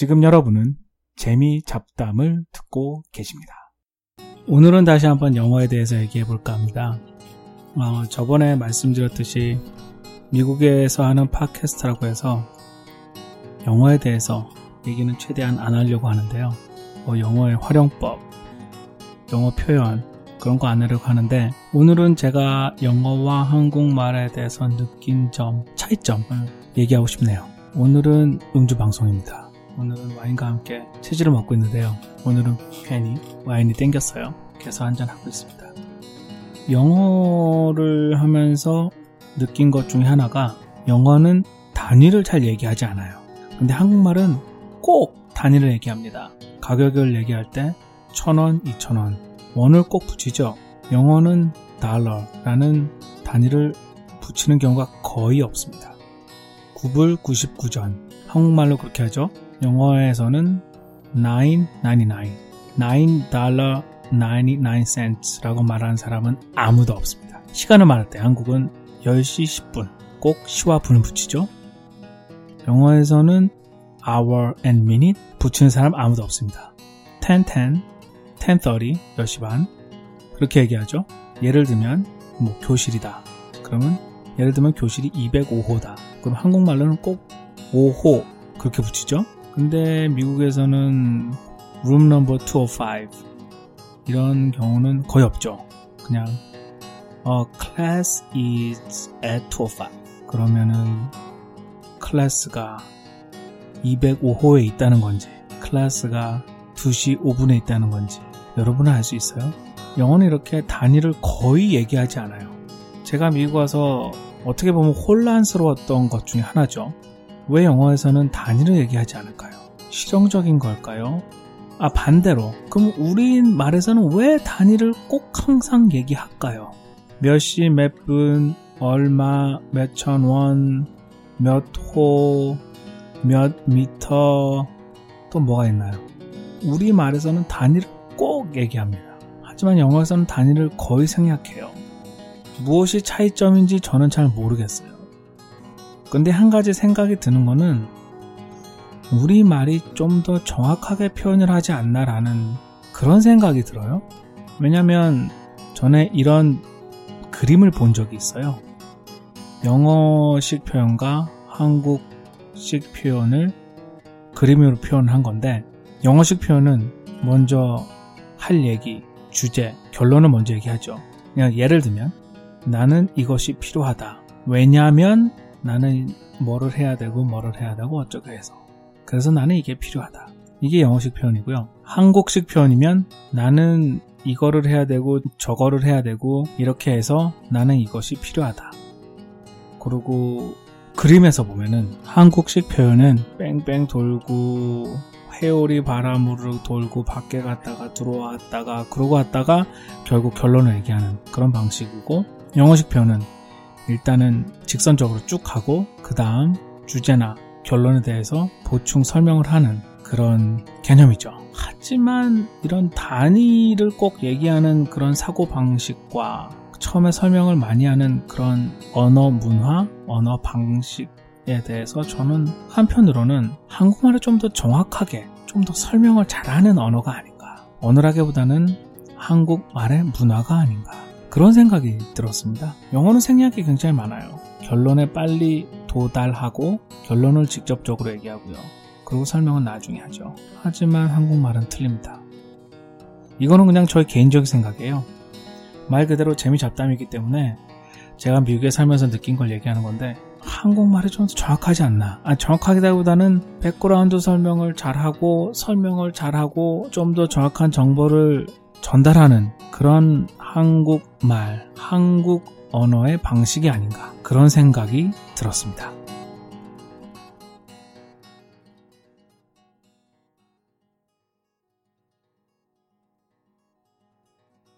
지금 여러분은 재미 잡담을 듣고 계십니다. 오늘은 다시 한번 영어에 대해서 얘기해 볼까 합니다. 어, 저번에 말씀드렸듯이 미국에서 하는 팟캐스트라고 해서 영어에 대해서 얘기는 최대한 안 하려고 하는데요. 뭐 영어의 활용법, 영어 표현 그런 거 안 하려고 하는데 오늘은 제가 영어와 한국말에 대해서 느낀 점, 차이점을 얘기하고 싶네요. 오늘은 음주 방송입니다. 오늘은 와인과 함께 치즈를 먹고 있는데요. 오늘은 괜히 와인이 땡겼어요. 그래서 한잔하고 있습니다. 영어를 하면서 느낀 것 중에 하나가 영어는 단위를 잘 얘기하지 않아요. 근데 한국말은 꼭 단위를 얘기합니다. 가격을 얘기할 때 천원, 이천원, 원을 꼭 붙이죠. 영어는 달러라는 단위를 붙이는 경우가 거의 없습니다. 9불 99전. 한국말로 그렇게 하죠. 영어에서는 9.99, 9달러 99cents라고 말하는 사람은 아무도 없습니다. 시간을 말할 때 한국은 10시 10분 꼭 시와 분을 붙이죠. 영어에서는 hour and minute 붙이는 사람 아무도 없습니다. 10, 10, 10.30, 10시 반 그렇게 얘기하죠. 예를 들면 뭐 교실이다. 그러면 예를 들면 교실이 205호다. 그럼 한국말로는 꼭 5호 그렇게 붙이죠. 근데 미국에서는 room number 205 이런 경우는 거의 없죠. 그냥 어, class is at 205 그러면은 클래스가 205호에 있다는 건지 클래스가 2시 5분에 있다는 건지 여러분은 알 수 있어요? 영어는 이렇게 단위를 거의 얘기하지 않아요. 제가 미국 와서 어떻게 보면 혼란스러웠던 것 중에 하나죠. 왜 영어에서는 단위를 얘기하지 않을까요? 실용적인 걸까요? 아, 반대로. 그럼 우리 말에서는 왜 단위를 꼭 항상 얘기할까요? 몇 시, 몇 분, 얼마, 몇 천 원, 몇 호, 몇 미터, 또 뭐가 있나요? 우리 말에서는 단위를 꼭 얘기합니다. 하지만 영어에서는 단위를 거의 생략해요. 무엇이 차이점인지 저는 잘 모르겠어요. 근데 한 가지 생각이 드는 거는 우리 말이 좀 더 정확하게 표현을 하지 않나라는 그런 생각이 들어요. 왜냐면 전에 이런 그림을 본 적이 있어요. 영어식 표현과 한국식 표현을 그림으로 표현한 건데 영어식 표현은 먼저 할 얘기, 주제, 결론을 먼저 얘기하죠. 그냥 예를 들면 나는 이것이 필요하다. 왜냐면 나는 뭐를 해야 되고 뭐를 해야 되고 어쩌고 해서 그래서 나는 이게 필요하다. 이게 영어식 표현이고요. 한국식 표현이면 나는 이거를 해야 되고 저거를 해야 되고 이렇게 해서 나는 이것이 필요하다. 그리고 그림에서 보면은 한국식 표현은 뺑뺑 돌고 회오리 바람으로 돌고 밖에 갔다가 들어왔다가 그러고 왔다가 결국 결론을 얘기하는 그런 방식이고 영어식 표현은 일단은 직선적으로 쭉 가고 그 다음 주제나 결론에 대해서 보충 설명을 하는 그런 개념이죠. 하지만 이런 단위를 꼭 얘기하는 그런 사고 방식과 처음에 설명을 많이 하는 그런 언어 문화, 언어 방식에 대해서 저는 한편으로는 한국말을 좀 더 정확하게, 좀 더 설명을 잘하는 언어가 아닌가. 언어라기보다는 한국말의 문화가 아닌가. 그런 생각이 들었습니다. 영어는 생략이 굉장히 많아요. 결론에 빨리 도달하고 결론을 직접적으로 얘기하고요. 그리고 설명은 나중에 하죠. 하지만 한국말은 틀립니다. 이거는 그냥 저의 개인적인 생각이에요. 말 그대로 재미 잡담이기 때문에 제가 미국에 살면서 느낀 걸 얘기하는 건데 한국말이 좀더 정확하지 않나. 아, 정확하기보다는 background 설명을 잘하고 설명을 잘하고 좀 더 정확한 정보를 전달하는 그런 한국말, 한국 언어의 방식이 아닌가 그런 생각이 들었습니다.